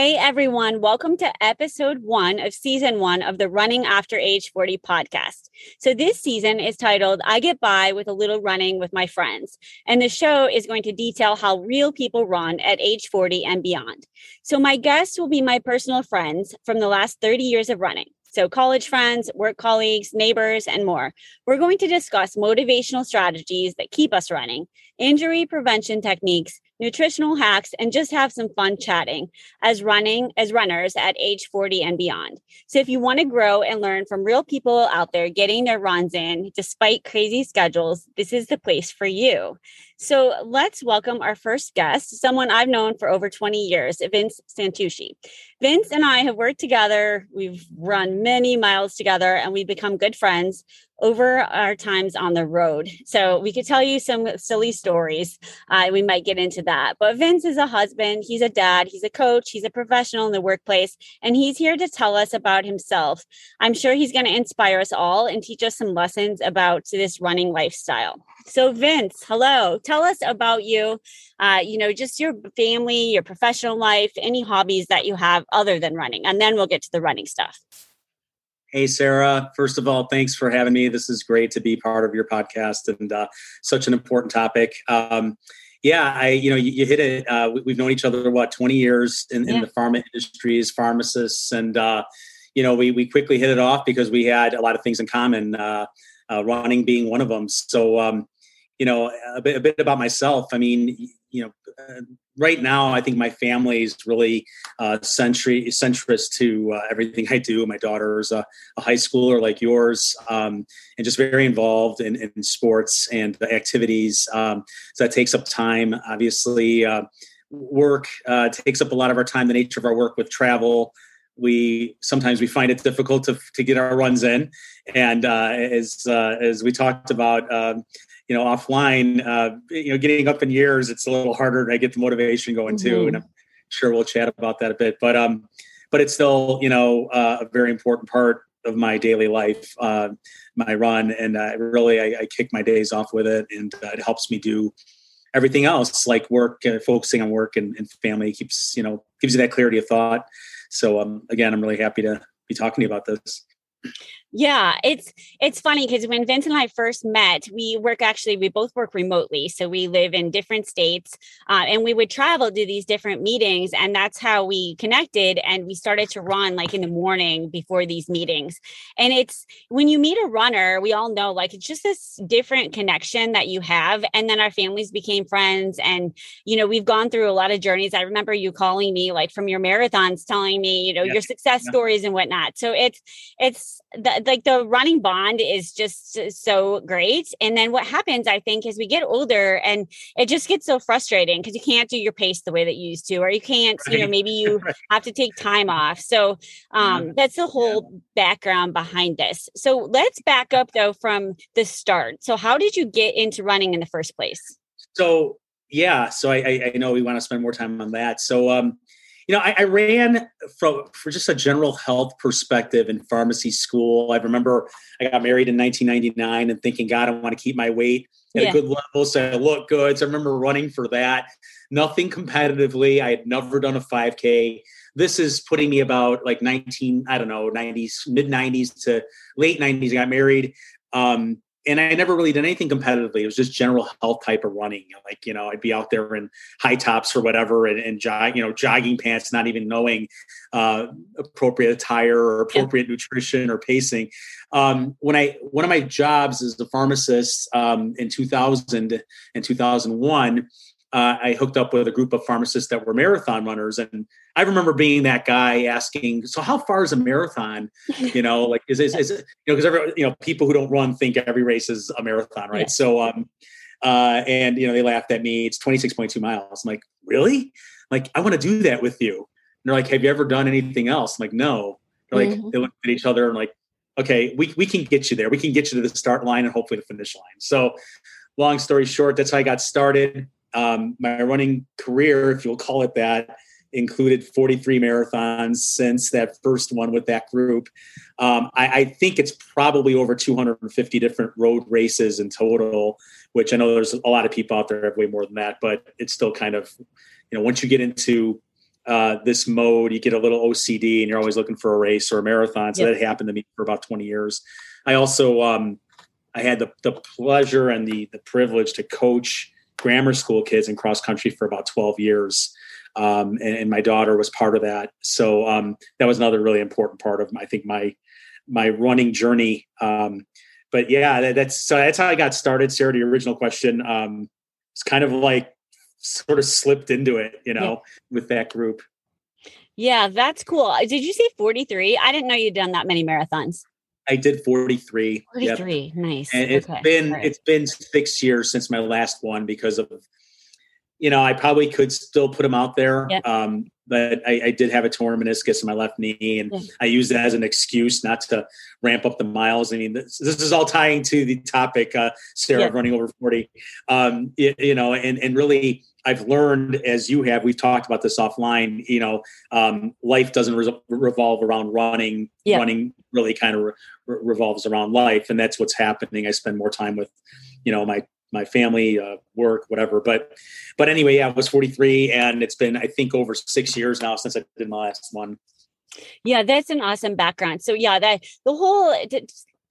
Hey everyone, welcome to episode one of season one of the Running After Age 40 podcast. So, this season is titled I Get By with a Little Running with My Friends. And the show is going to detail how real people run at age 40 and beyond. So, my guests will be my personal friends from the last 30 years of running. So, college friends, work colleagues, neighbors, and more. We're going to discuss motivational strategies that keep us running, injury prevention techniques, nutritional hacks, and just have some fun chatting as running as runners at age 40 and beyond. So if you want to grow and learn from real people out there getting their runs in despite crazy schedules, this is the place for you. So let's welcome our first guest, someone I've known for over 20 years, Vince Santucci. Vince and I have worked together. We've run many miles together and we've become good friends over our times on the road. So we could tell you some silly stories. Uh, we might get into that. But Vince is a husband, he's a dad, he's a coach, he's a professional in the workplace, and he's here to tell us about himself. I'm sure he's going to inspire us all and teach us some lessons about this running lifestyle. So, Vince, hello. Tell us about you. Uh, you know, just your family, your professional life, any hobbies that you have other than running, and then we'll get to the running stuff. Hey, Sarah. First of all, thanks for having me. This is great to be part of your podcast and uh, such an important topic. Um, yeah, I, you know, you, you hit it. Uh, we, have known each other, what, 20 years in, yeah. in the pharma industry as pharmacists. And, uh, you know, we, we quickly hit it off because we had a lot of things in common, uh, uh, running being one of them. So, um, you know, a bit, a bit about myself. I mean, you know, uh, right now, I think my family is really uh, centri- centrist to uh, everything I do. My daughter is a, a high schooler like yours, um, and just very involved in, in sports and activities. Um, so that takes up time. Obviously, uh, work uh, takes up a lot of our time. The nature of our work with travel. We sometimes we find it difficult to, to get our runs in, and uh, as uh, as we talked about, um, you know, offline, uh, you know, getting up in years, it's a little harder to get the motivation going too. Mm-hmm. And I'm sure we'll chat about that a bit, but, um, but it's still, you know, uh, a very important part of my daily life, uh, my run. And uh, really, I, I, kick my days off with it and uh, it helps me do everything else like work, uh, focusing on work and, and family keeps, you know, gives you that clarity of thought. So, um, again, I'm really happy to be talking to you about this. Yeah, it's it's funny because when Vince and I first met, we work actually we both work remotely, so we live in different states, uh, and we would travel to these different meetings, and that's how we connected. And we started to run like in the morning before these meetings. And it's when you meet a runner, we all know like it's just this different connection that you have. And then our families became friends, and you know we've gone through a lot of journeys. I remember you calling me like from your marathons, telling me you know yeah. your success yeah. stories and whatnot. So it's it's the like the running bond is just so great. And then what happens, I think, is we get older and it just gets so frustrating because you can't do your pace the way that you used to, or you can't, right. you know, maybe you right. have to take time off. So um, that's the whole yeah. background behind this. So let's back up though from the start. So how did you get into running in the first place? So yeah, so I, I know we want to spend more time on that. So um, you know, I, I, ran from for just a general health perspective in pharmacy school. I remember I got married in 1999 and thinking, God, I want to keep my weight at yeah. a good level so I look good. So I remember running for that. Nothing competitively. I had never done a 5K. This is putting me about like 19, I don't know, 90s, mid 90s to late 90s. I got married. Um, and I never really did anything competitively. It was just general health type of running. Like, you know, I'd be out there in high tops or whatever and, and jog, you know, jogging pants, not even knowing uh, appropriate attire or appropriate yeah. nutrition or pacing. Um, when I, one of my jobs as a pharmacist um, in 2000 and 2001, uh, I hooked up with a group of pharmacists that were marathon runners, and I remember being that guy asking, "So how far is a marathon?" You know, like is is, is it, you know because every you know people who don't run think every race is a marathon, right? Yeah. So um, uh, and you know they laughed at me. It's twenty six point two miles. I'm like, really? Like I want to do that with you. And they're like, have you ever done anything else? I'm like, no. They're like mm-hmm. they look at each other and like, okay, we we can get you there. We can get you to the start line and hopefully the finish line. So, long story short, that's how I got started. Um, my running career, if you'll call it that, included 43 marathons since that first one with that group. Um, I, I, think it's probably over 250 different road races in total, which I know there's a lot of people out there have way more than that, but it's still kind of, you know, once you get into uh, this mode, you get a little OCD and you're always looking for a race or a marathon. So yep. that happened to me for about 20 years. I also, um, I had the, the pleasure and the, the privilege to coach grammar school kids in cross country for about 12 years. Um, and, and, my daughter was part of that. So um, that was another really important part of, my, I think, my my running journey. Um, but yeah, that, that's so that's how I got started. Sarah, the original question, um, it's kind of like sort of slipped into it, you know, yeah. with that group. Yeah, that's cool. Did you say 43? I didn't know you'd done that many marathons. I did 43. 43. Yep. Nice. And it's okay. been right. it's been six years since my last one because of you know, I probably could still put them out there. Yep. Um, but I, I, did have a torn meniscus in my left knee, and yeah. I used that as an excuse not to ramp up the miles. I mean, this, this is all tying to the topic, uh, Sarah, yeah. running over 40. Um, you, you know, and, and really, I've learned, as you have, we've talked about this offline, you know, um, life doesn't re- revolve around running. Yeah. Running really kind of re- revolves around life. And that's what's happening. I spend more time with, you know, my my family, uh, work, whatever. But, but anyway, yeah, I was 43 and it's been, I think over six years now since I did my last one. Yeah, that's an awesome background. So yeah, that the whole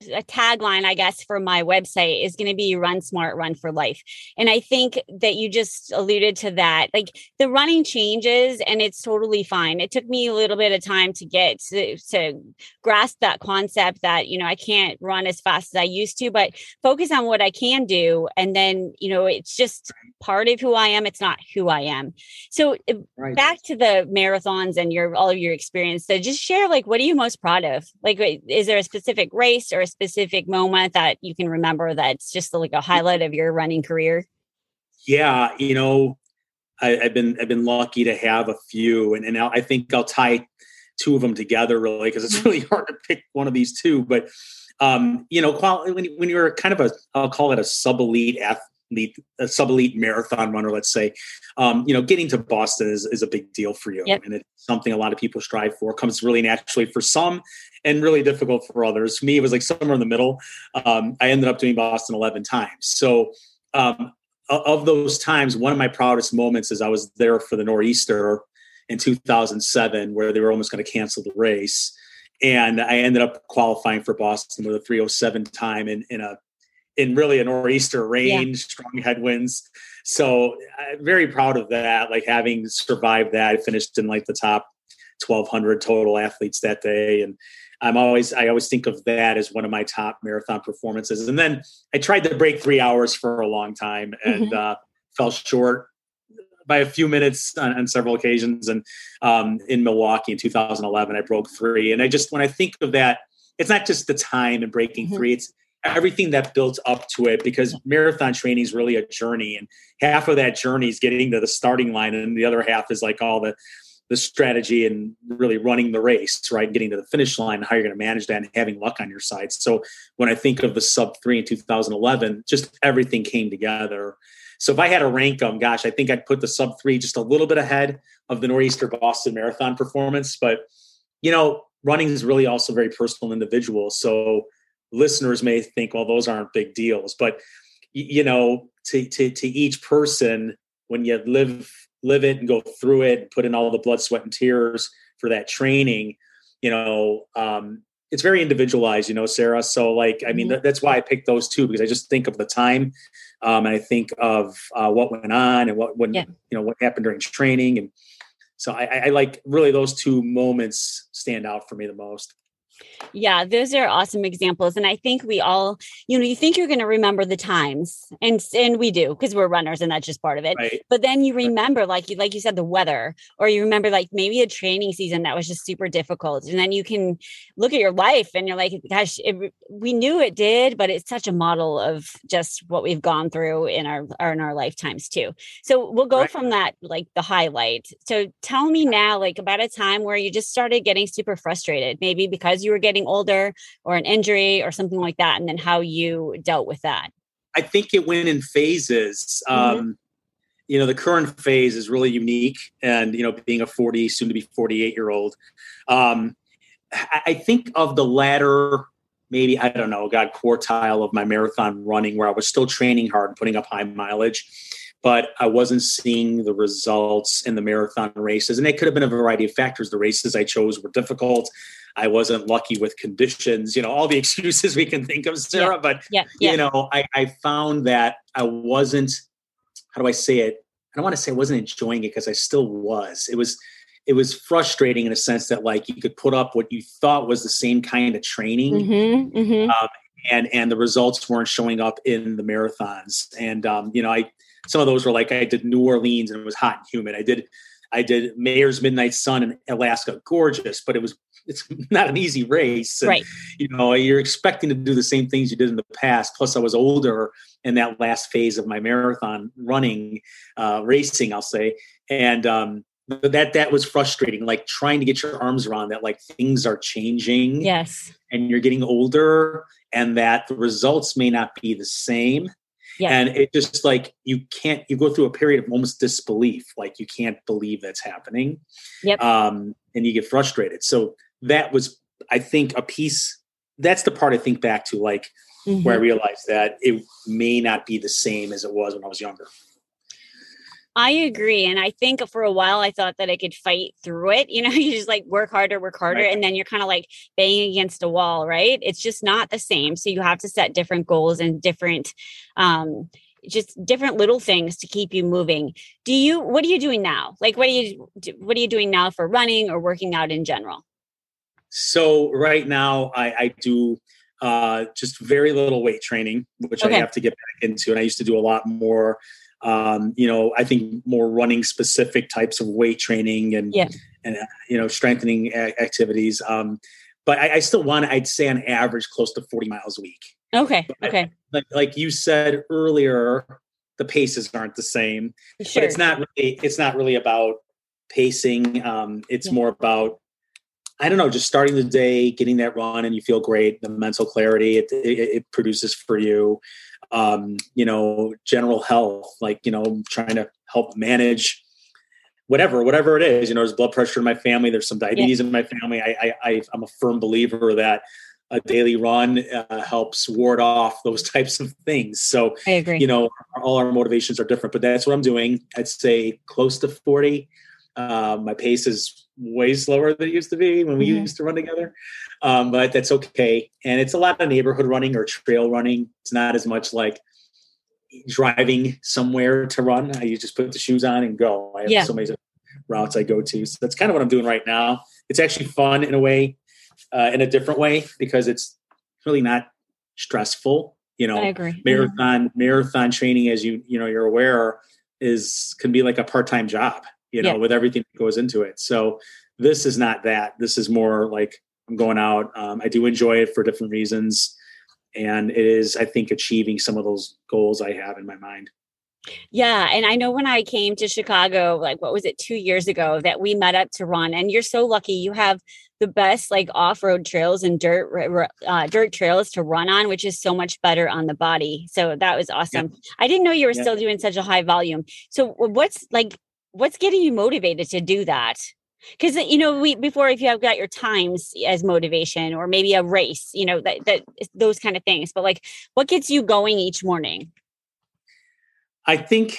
a tagline, I guess, for my website is going to be run smart, run for life. And I think that you just alluded to that. Like the running changes and it's totally fine. It took me a little bit of time to get to, to grasp that concept that, you know, I can't run as fast as I used to, but focus on what I can do. And then, you know, it's just part of who I am. It's not who I am. So uh, right. back to the marathons and your, all of your experience. So just share like, what are you most proud of? Like, is there a specific race or specific moment that you can remember that's just like a highlight of your running career? Yeah, you know, I, have been I've been lucky to have a few, and, and I think I'll tie two of them together really because it's mm-hmm. really hard to pick one of these two. But um, you know, when when you're kind of a I'll call it a sub elite athlete a sub elite marathon runner, let's say, um, you know, getting to Boston is, is a big deal for you. Yep. And it's something a lot of people strive for, comes really naturally for some and really difficult for others. For me, it was like somewhere in the middle. Um, I ended up doing Boston 11 times. So, um, of those times, one of my proudest moments is I was there for the Nor'easter in 2007, where they were almost going to cancel the race. And I ended up qualifying for Boston with a 307 time in, in a in really a nor'easter rain, yeah. strong headwinds. So I'm very proud of that. Like having survived that, I finished in like the top 1,200 total athletes that day, and I'm always I always think of that as one of my top marathon performances. And then I tried to break three hours for a long time and mm-hmm. uh, fell short by a few minutes on, on several occasions. And um, in Milwaukee in 2011, I broke three. And I just when I think of that, it's not just the time and breaking mm-hmm. three; it's everything that built up to it because marathon training is really a journey and half of that journey is getting to the starting line and the other half is like all the the strategy and really running the race right? Getting to the finish line how you're going to manage that and having luck on your side. So when i think of the sub 3 in 2011 just everything came together. So if i had to rank them gosh i think i'd put the sub 3 just a little bit ahead of the nor'easter boston marathon performance. But you know running is really also very personal and individual. So listeners may think, well, those aren't big deals, but you know, to, to, to each person, when you live, live it and go through it, and put in all the blood, sweat and tears for that training, you know, um, it's very individualized, you know, Sarah. So like, I mean, Mhm. th- that's why I picked those two because I just think of the time, um, and I think of uh, what went on and what when Yeah. you know what happened during training, and so I, I like really those two moments stand out for me the most. Yeah, those are awesome examples. And I think we all, you know, you think you're going to remember the times and and we do because we're runners and that's just part of it. Right? But then you remember like you like you said the weather or you remember like maybe a training season that was just super difficult. And then you can look at your life and you're like gosh, it, we knew it did, but it's such a model of just what we've gone through in our, our in our lifetimes too. So we'll go Right. from that like the highlight. So tell me now like about a time where you just started getting super frustrated, maybe because you were getting older or an injury or something like that and then how you dealt with that. I think it went in phases. Mhm. Um, you know, the current phase is really unique, and you know, being a forty, soon to be forty-eight year old, um, I, I think of the latter, maybe I don't know, God quartile of my marathon running, where I was still training hard and putting up high mileage, but I wasn't seeing the results in the marathon races, and it could have been a variety of factors. The races I chose were difficult. I wasn't lucky with conditions, you know, all the excuses we can think of, Sarah. But Yeah. Yeah. you know, I, I found that I wasn't, how do I say it? I don't want to say I wasn't enjoying it because I still was. It was, it was frustrating in a sense that like you could put up what you thought was the same kind of training Mm-hmm, mm-hmm. and, and the results weren't showing up in the marathons. And, um, you know, I, some of those were like, I did New Orleans and it was hot and humid. I did, I did Mayor's Midnight Sun in Alaska, gorgeous, but it was, it's not an easy race. And, Right. you know you're expecting to do the same things you did in the past plus i was older in that last phase of my marathon running uh, racing i'll say and um, that that was frustrating like trying to get your arms around that like things are changing Yes. and you're getting older and that the results may not be the same Yeah. and it just like you can't you go through a period of almost disbelief like you can't believe that's happening Yep. um and you get frustrated so that was i think a piece that's the part i think back to like Mhm. where i realized that it may not be the same as it was when i was younger I agree. And I think for a while I thought that I could fight through it. You know, you just like work harder, work harder, Right. and then you're kind of like banging against a wall, right? It's just not the same. So you have to set different goals and different um just different little things to keep you moving. Do you what are you doing now? Like what are you what are you doing now for running or working out in general? So right now i i do uh just very little weight training which Okay. i have to get back into and i used to do a lot more um you know i think more running specific types of weight training and Yeah. and uh, you know strengthening a- activities um but I, I still want i'd say on average close to 40 miles a week Okay. But- Okay. like like you said earlier the paces aren't the same Sure. but it's not really it's not really about pacing um it's Yeah. more about i don't know just starting the day getting that run and you feel great the mental clarity it, it, it produces for you um you know general health like you know trying to help manage whatever whatever it is you know there's blood pressure in my family there's some diabetes in my family i i, I i'm a firm believer that a daily run uh, helps ward off those types of things. So I agree. you know all our motivations are different but that's what i'm doing. I'd say close to 40 uh, my pace is way slower than it used to be when we Mhm. used to run together. Um, but that's okay. And it's a lot of neighborhood running or trail running. It's not as much like driving somewhere to run. I just put the shoes on and go. I have Yeah. so many routes i go to. So that's kind of what i'm doing right now. It's actually fun in a way uh, in a different way because it's really not stressful you know. I agree. Mhm. marathon marathon training as you you know you're aware is can be like a part-time job you know Yeah. with everything that goes into it so this is not that this is more like i'm going out um, i do enjoy it for different reasons and it is i think achieving some of those goals i have in my mind Yeah. And I know when I came to Chicago, like what was it, two years ago, that we met up to run. And you're so lucky. You have the best like off road trails and dirt uh, dirt trails to run on, which is so much better on the body. So that was awesome. I didn't know you were Yeah. still doing such a high volume. So what's like, what's getting you motivated to do that? Because you know, we before if you have got your times as motivation or maybe a race, you know that that those kind of things. But like, what gets you going each morning? i think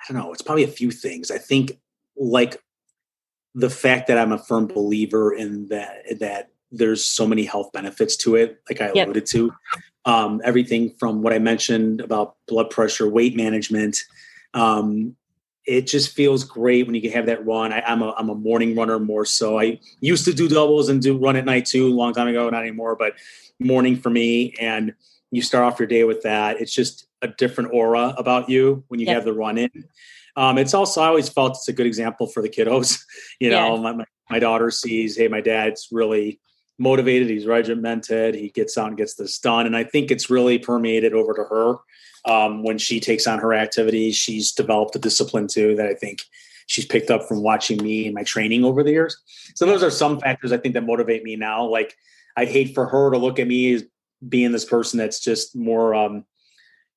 i don't know it's probably a few things i think like the fact that i'm a firm believer in that that there's so many health benefits to it, like I alluded yep. to. Um, everything from what I mentioned about blood pressure, weight management. Um, it just feels great when you can have that run. I, am a I'm a morning runner more so. I used to do doubles and do run at night too, a long time ago, not anymore. But morning for me, and you start off your day with that. It's just a different aura about you when you yep. have the run in. Um, it's also I always felt it's a good example for the kiddos. You know, yeah. my, my daughter sees, hey, my dad's really motivated. He's regimented. He gets out and gets this done. And I think it's really permeated over to her um, when she takes on her activities. She's developed a discipline too that I think she's picked up from watching me and my training over the years. So those are some factors I think that motivate me now. Like I'd hate for her to look at me as being this person that's just more, um,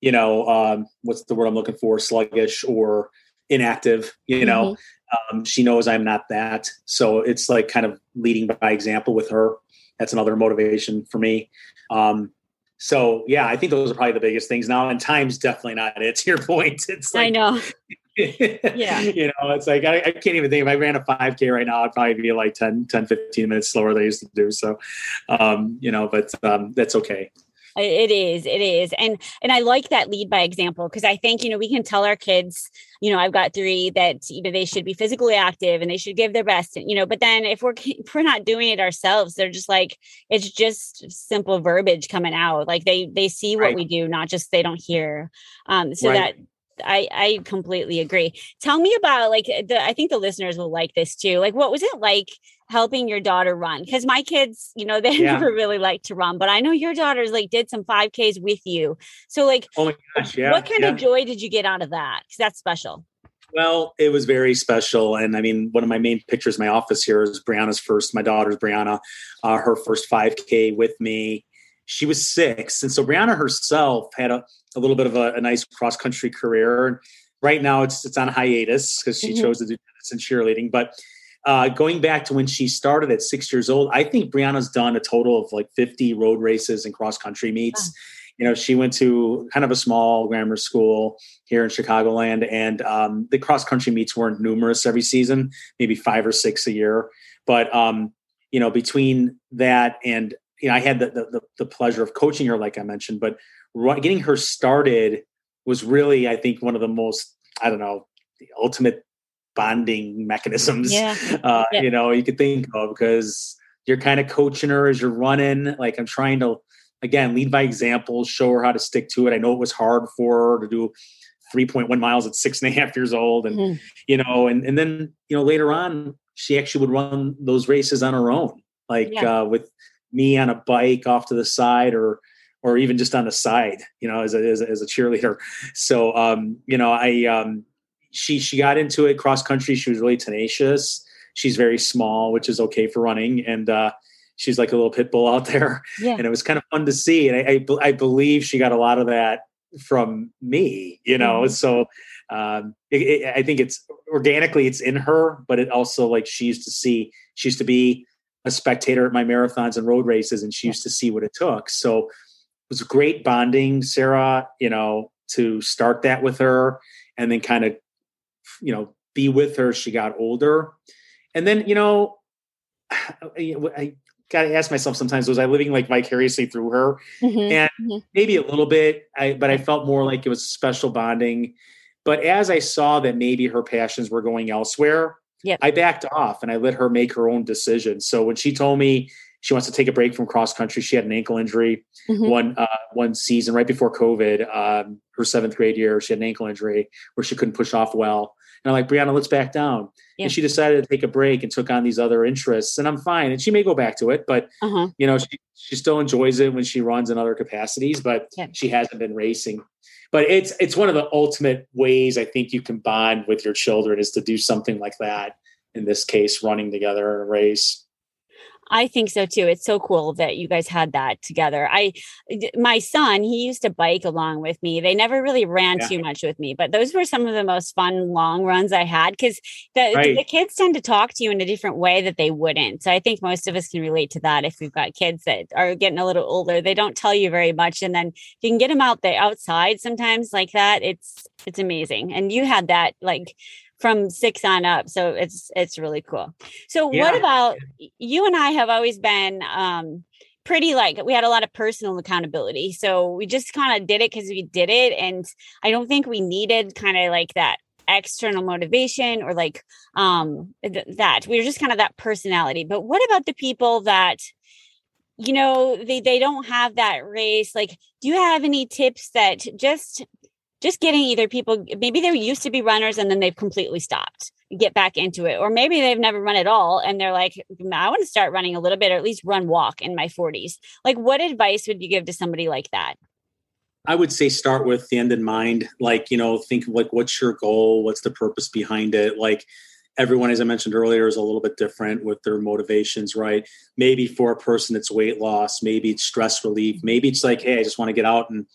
you know, um, what's the word I'm looking for? Sluggish or inactive, you know. Mm-hmm. Um, she knows I'm not that. So it's like kind of leading by example with her that's another motivation for me. Um, so yeah, I think those are probably the biggest things now. And time's definitely not it. To your point, it's like, I know. yeah. You know, it's like, I, I, can't even think if I ran a 5k right now, I'd probably be like 10, 10, 15 minutes slower than I used to do. So, um, you know, but, um, that's okay. It is, it is. And and I like that lead by example because I think, you know, we can tell our kids, you know, I've got three that, you know, they should be physically active and they should give their best, you know, but then if we're if we're not doing it ourselves, they're just like it's just simple verbiage coming out. Like they they see what right. we do, not just they don't hear. Um so right. that I I completely agree. Tell me about like the I think the listeners will like this too. Like what was it like helping your daughter run? Because my kids, you know, they yeah. never really like to run, but I know your daughters like did some 5Ks with you. So like oh my gosh, yeah. What kind yeah. of joy did you get out of that? Because that's special. Well, it was very special. And I mean, one of my main pictures in my office here is Brianna's first, my daughter's Brianna, uh, her first 5K with me. She was six. And so Brianna herself had a, a little bit of a, a nice cross country career. And right now it's it's on hiatus because she mm-hmm. chose to do this in cheerleading. But uh, going back to when she started at six years old, I think Brianna's done a total of like 50 road races and cross country meets. You know, she went to kind of a small grammar school here in Chicagoland, and um, the cross country meets weren't numerous every season, maybe five or six a year. But um, you know, between that and you know, I had the, the the pleasure of coaching her, like I mentioned, but getting her started was really, I think, one of the most, I don't know, the ultimate bonding mechanisms, yeah. Uh, yeah. you know, you could think of because you're kind of coaching her as you're running. Like I'm trying to, again, lead by example, show her how to stick to it. I know it was hard for her to do 3.1 miles at six and a half years old. And, mm-hmm. you know, and, and then, you know, later on, she actually would run those races on her own, like yeah. uh, with me on a bike off to the side or, or even just on the side, you know, as a, as a, as a cheerleader. So, um, you know, I, um, she, she got into it cross country. She was really tenacious. She's very small, which is okay for running. And, uh, she's like a little pit bull out there. Yeah. And it was kind of fun to see. And I, I, I believe she got a lot of that from me, you know? Mm-hmm. So, um, it, it, I think it's organically it's in her, but it also like she used to see, she used to be a spectator at my marathons and road races and she used to see what it took. So it was great bonding, Sarah, you know, to start that with her and then kind of, you know, be with her. She got older. And then, you know, I got to ask myself sometimes, was I living like vicariously through her? Mm-hmm. And mm-hmm. maybe a little bit, I, but I felt more like it was special bonding. But as I saw that maybe her passions were going elsewhere, yep. I backed off and I let her make her own decision. So when she told me she wants to take a break from cross country. She had an ankle injury mm-hmm. one uh, one season right before COVID. Um, her seventh grade year, she had an ankle injury where she couldn't push off well. And I'm like, Brianna, let's back down. Yeah. And she decided to take a break and took on these other interests. And I'm fine. And she may go back to it, but uh-huh. you know, she, she still enjoys it when she runs in other capacities, but yeah. she hasn't been racing. But it's it's one of the ultimate ways I think you can bond with your children is to do something like that. In this case, running together in a race. I think so too. It's so cool that you guys had that together. I, my son, he used to bike along with me. They never really ran yeah. too much with me, but those were some of the most fun long runs I had because the, right. the kids tend to talk to you in a different way that they wouldn't. So I think most of us can relate to that. If we've got kids that are getting a little older, they don't tell you very much, and then you can get them out there outside sometimes like that. It's it's amazing. And you had that like from six on up. So it's it's really cool. So yeah. what about you and I have always been um pretty like we had a lot of personal accountability. So we just kind of did it because we did it. And I don't think we needed kind of like that external motivation or like um th- that we were just kind of that personality but what about the people that you know they they don't have that race like do you have any tips that just just getting either people maybe they used to be runners and then they've completely stopped get back into it or maybe they've never run at all and they're like mm, i want to start running a little bit or at least run walk in my 40s like what advice would you give to somebody like that? I would say start with the end in mind like you know think like what's your goal? What's the purpose behind it? Like everyone, as I mentioned earlier, is a little bit different with their motivations, right? Maybe for a person, it's weight loss, maybe it's stress relief, maybe it's like, hey, I just want to get out and,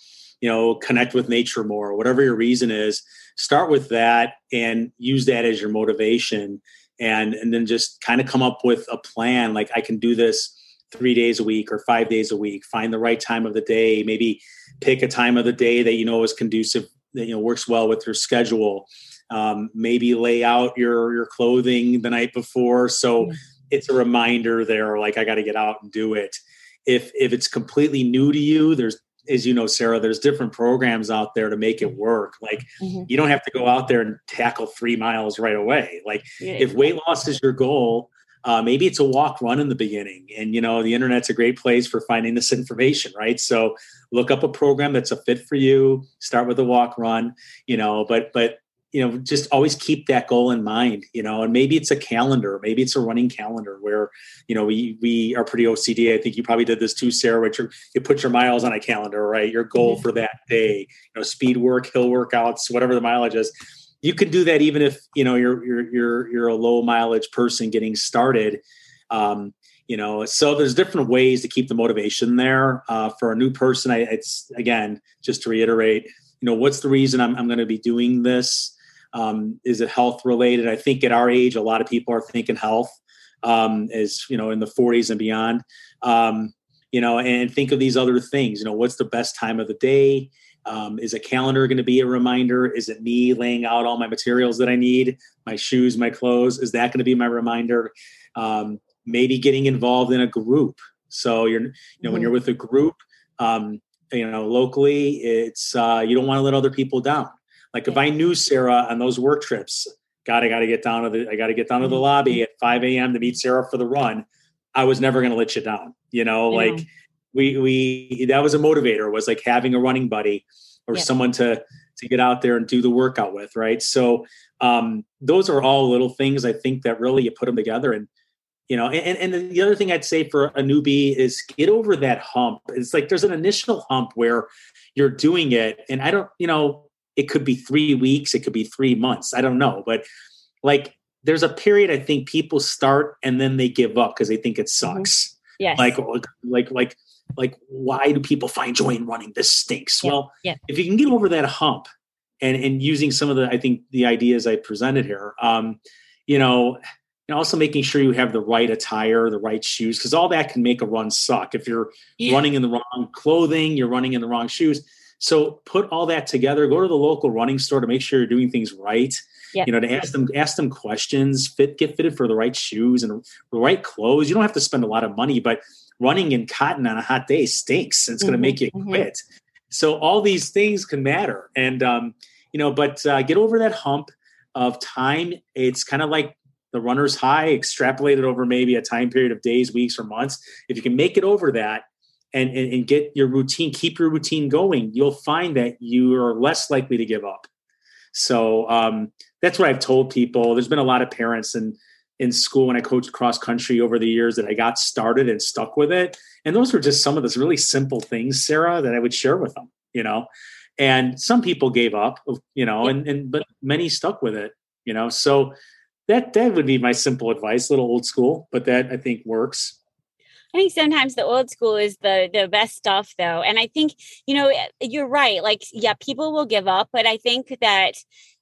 you know, connect with nature more, whatever your reason is. Start with that and use that as your motivation. And, and then just kind of come up with a plan like, I can do this three days a week or five days a week, find the right time of the day, maybe pick a time of the day that you know is conducive, that, you know, works well with your schedule um, maybe lay out your your clothing the night before so mm-hmm. it's a reminder there like i got to get out and do it if if it's completely new to you there's as you know sarah there's different programs out there to make it work. Like mm-hmm. you don't have to go out there and tackle three miles right away. Like yeah, if weight loss is your goal uh, maybe it's a walk run in the beginning. And you know the internet's a great place for finding this information right? So look up a program that's a fit for you start with a walk run you know but but you know just always keep that goal in mind you know and maybe it's a calendar maybe it's a running calendar where you know we we are pretty ocd i think you probably did this too sarah which you put your miles on a calendar right? Your goal mm-hmm. for that day you know speed work hill workouts whatever the mileage is. You can do that even if you know you're you're you're you're a low mileage person getting started. Um, you know so there's different ways to keep the motivation there. Uh, for a new person I, it's again just to reiterate you know what's the reason i'm, I'm going to be doing this um, is it health related? I think at our age, a lot of people are thinking health um, is you know in the 40s and beyond. Um, you know, and think of these other things. You know, what's the best time of the day? Um, is a calendar going to be a reminder? Is it me laying out all my materials that I need, my shoes, my clothes? Is that going to be my reminder? Um, maybe getting involved in a group. So you're, you know, mm-hmm. when you're with a group, um, you know, locally, it's uh, you don't want to let other people down. Like if I knew Sarah on those work trips, God, I got to get down to the, I got to get down to the mm-hmm. lobby at 5 a.m. to meet Sarah for the run. I was never going to let you down. You know, yeah. like we, we, that was a motivator was like having a running buddy or yeah. someone to, to get out there and do the workout with. Right. So, um, those are all little things I think that really you put them together and, you know, and, and the other thing I'd say for a newbie is get over that hump. It's like there's an initial hump where you're doing it. And I don't, you know, it could be three weeks, it could be three months. I don't know. But like there's a period I think people start and then they give up because they think it mm-hmm. sucks. Mm-hmm. Yes. Like like like like why do people find joy in running? This stinks. Yeah. Well, yeah. if you can get over that hump and and using some of the I think the ideas I presented here, um, you know, and also making sure you have the right attire, the right shoes, because all that can make a run suck. If you're yeah. running in the wrong clothing, you're running in the wrong shoes so put all that together. Go to the local running store to make sure you're doing things right. You know, to ask them ask them questions, fit get fitted for the right shoes and the right clothes. You don't have to spend a lot of money, but running in cotton on a hot day stinks. It's mm-hmm. going to make you mm-hmm. quit. So all these things can matter, and um, you know, but uh, get over that hump of time. It's kind of like the runner's high, extrapolated over maybe a time period of days, weeks, or months. If you can make it over that, and, and, and get your routine, keep your routine going, you'll find that you are less likely to give up. So um, that's what I've told people. There's been a lot of parents in in school when I coached cross country over the years that I got started and stuck with it. And those were just some of those really simple things, Sarah, that I would share with them. You know, and some people gave up. You know, and and but many stuck with it. You know, so that that would be my simple advice. A little old school, but that I think works. I think sometimes the old school is the the best stuff though. And I think, you know, eh, you're right. Like, yeah, people will give up, but I think that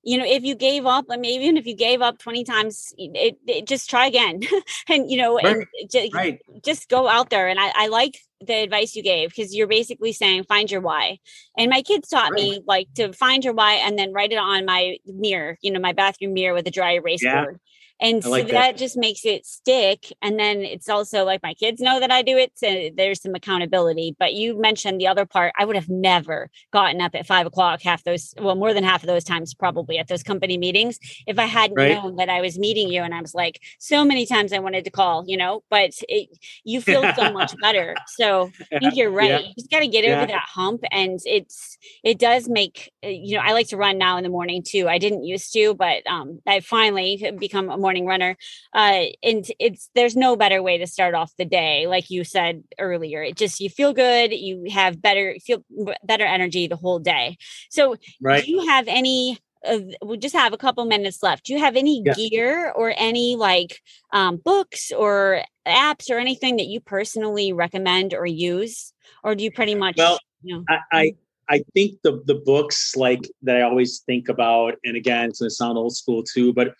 you know if you gave up I mean, even if you gave up 20 times it, it just try again and you know right. and just, right. just go out there and I, I like the advice you gave because you're basically saying find your why and my kids taught right. me like to find your why and then write it on my mirror you know my bathroom mirror with a dry erase yeah. board and like so that. that. just makes it stick and then it's also like my kids know that i do it so there's some accountability but you mentioned the other part i would have never gotten up at five o'clock half those well more than half of those times probably at those company meetings if i hadn't right. known that i was meeting you and i was like so many times i wanted to call you know but it, you feel so much better so i think you're right yeah. you just got to get yeah. over that hump and it's it does make uh, you know i like to run now in the morning too i didn't used to but um i finally become a more morning runner. Uh, and it's there's no better way to start off the day, like you said earlier. It just you feel good, you have better feel better energy the whole day. So, right. do you have any? Uh, we just have a couple minutes left. Do you have any yeah. gear or any like um, books or apps or anything that you personally recommend or use, or do you pretty much? Well, you know, I, I mm? I think the the books like that I always think about, and again, it's gonna sound old school too, but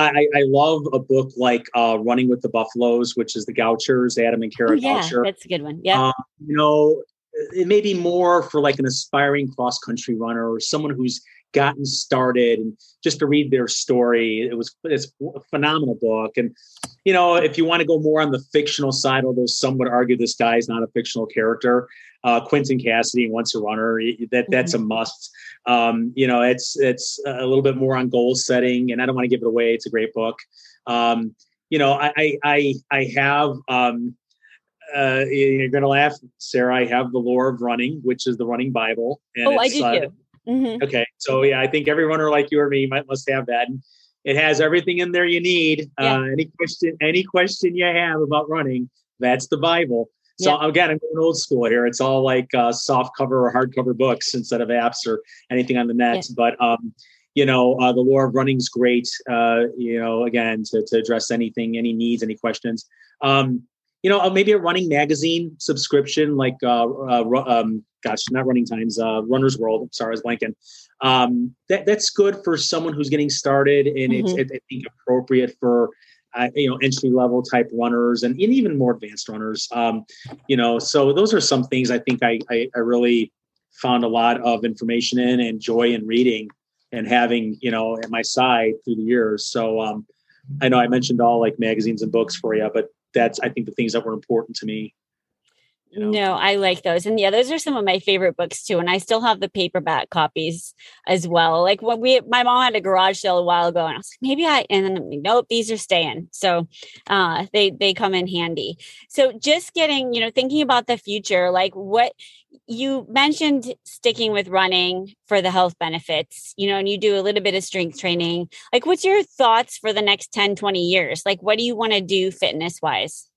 I, I love a book like uh, Running with the Buffaloes, which is the Gouchers, Adam and Kara oh, yeah, Goucher. That's a good one. Yeah. Um, you know, it may be more for like an aspiring cross country runner or someone who's gotten started and just to read their story it was it's a phenomenal book and you know if you want to go more on the fictional side although some would argue this guy is not a fictional character uh, quenton cassidy once a runner that that's mm-hmm. a must um, you know it's it's a little bit more on goal setting and i don't want to give it away it's a great book um, you know i i i have um, uh, you're going to laugh, Sarah. I have the lore of running, which is the running Bible. And oh, I do uh. Mm-hmm. Okay, so yeah, I think every runner like you or me might must have that. And it has everything in there you need. Yeah. Uh, any question, any question you have about running, that's the Bible. So yeah. again, I'm going old school here. It's all like uh, soft cover or hardcover books instead of apps or anything on the net. Yeah. But um, you know, uh, the lore of running is great. Uh, you know, again, to, to address anything, any needs, any questions. Um, you know, uh, maybe a running magazine subscription, like uh, uh, um, gosh, not running times, uh, Runner's World. Sorry, I was blanking. Um, that that's good for someone who's getting started, and mm-hmm. it's I think appropriate for uh, you know entry level type runners and, and even more advanced runners. Um, you know, so those are some things I think I, I, I really found a lot of information in and joy in reading and having you know at my side through the years. So um, I know I mentioned all like magazines and books for you, but that's I think the things that were important to me you know? No, I like those. And yeah, those are some of my favorite books too. And I still have the paperback copies as well. Like when we, my mom had a garage sale a while ago and I was like, maybe I, and then nope, these are staying. So uh, they, they come in handy. So just getting, you know, thinking about the future, like what you mentioned sticking with running for the health benefits, you know, and you do a little bit of strength training. Like what's your thoughts for the next 10, 20 years? Like what do you want to do fitness wise?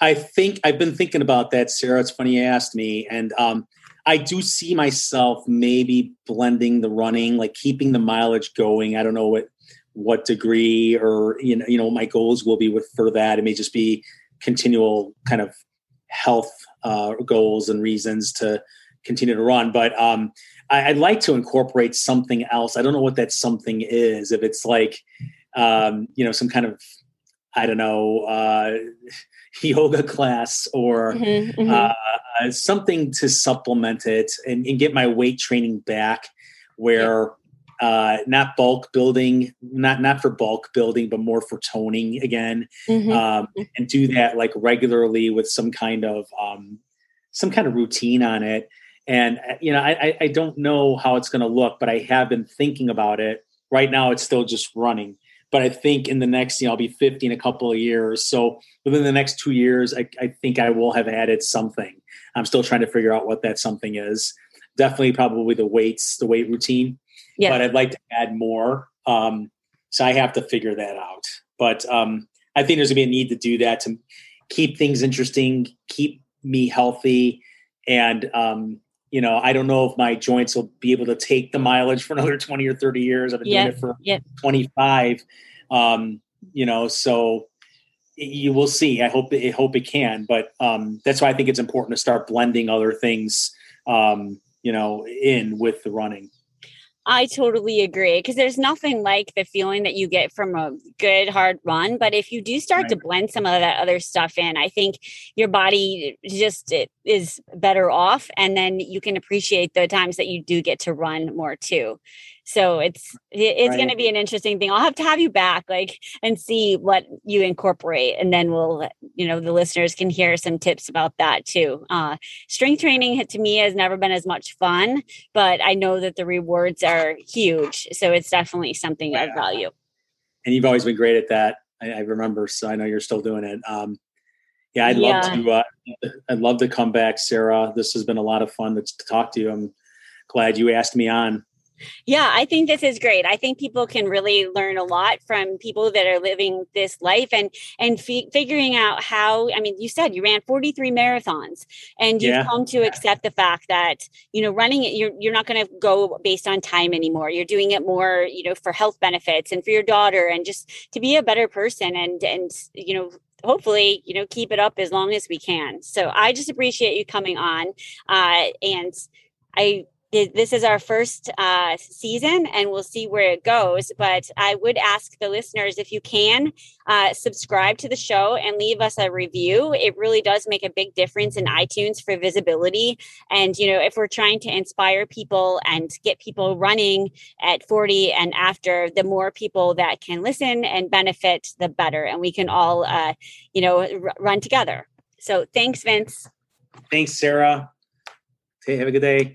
I think I've been thinking about that, Sarah. It's funny you asked me, and um, I do see myself maybe blending the running, like keeping the mileage going. I don't know what what degree or you know you know my goals will be with for that. It may just be continual kind of health uh, goals and reasons to continue to run, but um, I, would like to incorporate something else. I don't know what that something is. If it's like um, you know some kind of I don't know. Uh, yoga class or mm-hmm, mm-hmm. Uh, something to supplement it and, and, get my weight training back where uh, not bulk building not not for bulk building but more for toning again mm-hmm. um, mm-hmm. and do that like regularly with some kind of um, some kind of routine on it and uh, you know i i don't know how it's going to look but i have been thinking about it right now it's still just running but I think in the next, you know, I'll be 50 in a couple of years. So within the next two years, I, I think I will have added something. I'm still trying to figure out what that something is. Definitely, probably the weights, the weight routine. Yeah. But I'd like to add more. Um, so I have to figure that out. But um, I think there's gonna be a need to do that to keep things interesting, keep me healthy, and um, you know, I don't know if my joints will be able to take the mileage for another 20 or 30 years. I've been doing it for 25. Um, you know, so you will see. I hope I hope it can, but um, that's why I think it's important to start blending other things, um, you know, in with the running. I totally agree because there's nothing like the feeling that you get from a good hard run. But if you do start right. to blend some of that other stuff in, I think your body just eh, is better off, and then you can appreciate the times that you do get to run more too. So it's it's right. going to be an interesting thing. I'll have to have you back, like, and see what you incorporate, and then we'll, you know, the listeners can hear some tips about that too. Uh, strength training to me has never been as much fun, but I know that the rewards are huge, so it's definitely something yeah. I value. And you've always been great at that. I, I remember, so I know you're still doing it. Um, yeah, I'd yeah. love to. Uh, I'd love to come back, Sarah. This has been a lot of fun to, to talk to you. I'm glad you asked me on. Yeah, I think this is great. I think people can really learn a lot from people that are living this life and and fi- figuring out how. I mean, you said you ran 43 marathons, and you've yeah. come to accept the fact that you know running it. You're you're not going to go based on time anymore. You're doing it more, you know, for health benefits and for your daughter, and just to be a better person and and you know hopefully you know keep it up as long as we can so i just appreciate you coming on uh, and i this is our first uh, season and we'll see where it goes. But I would ask the listeners if you can uh, subscribe to the show and leave us a review. It really does make a big difference in iTunes for visibility. And, you know, if we're trying to inspire people and get people running at 40 and after, the more people that can listen and benefit, the better. And we can all, uh, you know, r- run together. So thanks, Vince. Thanks, Sarah. Hey, have a good day.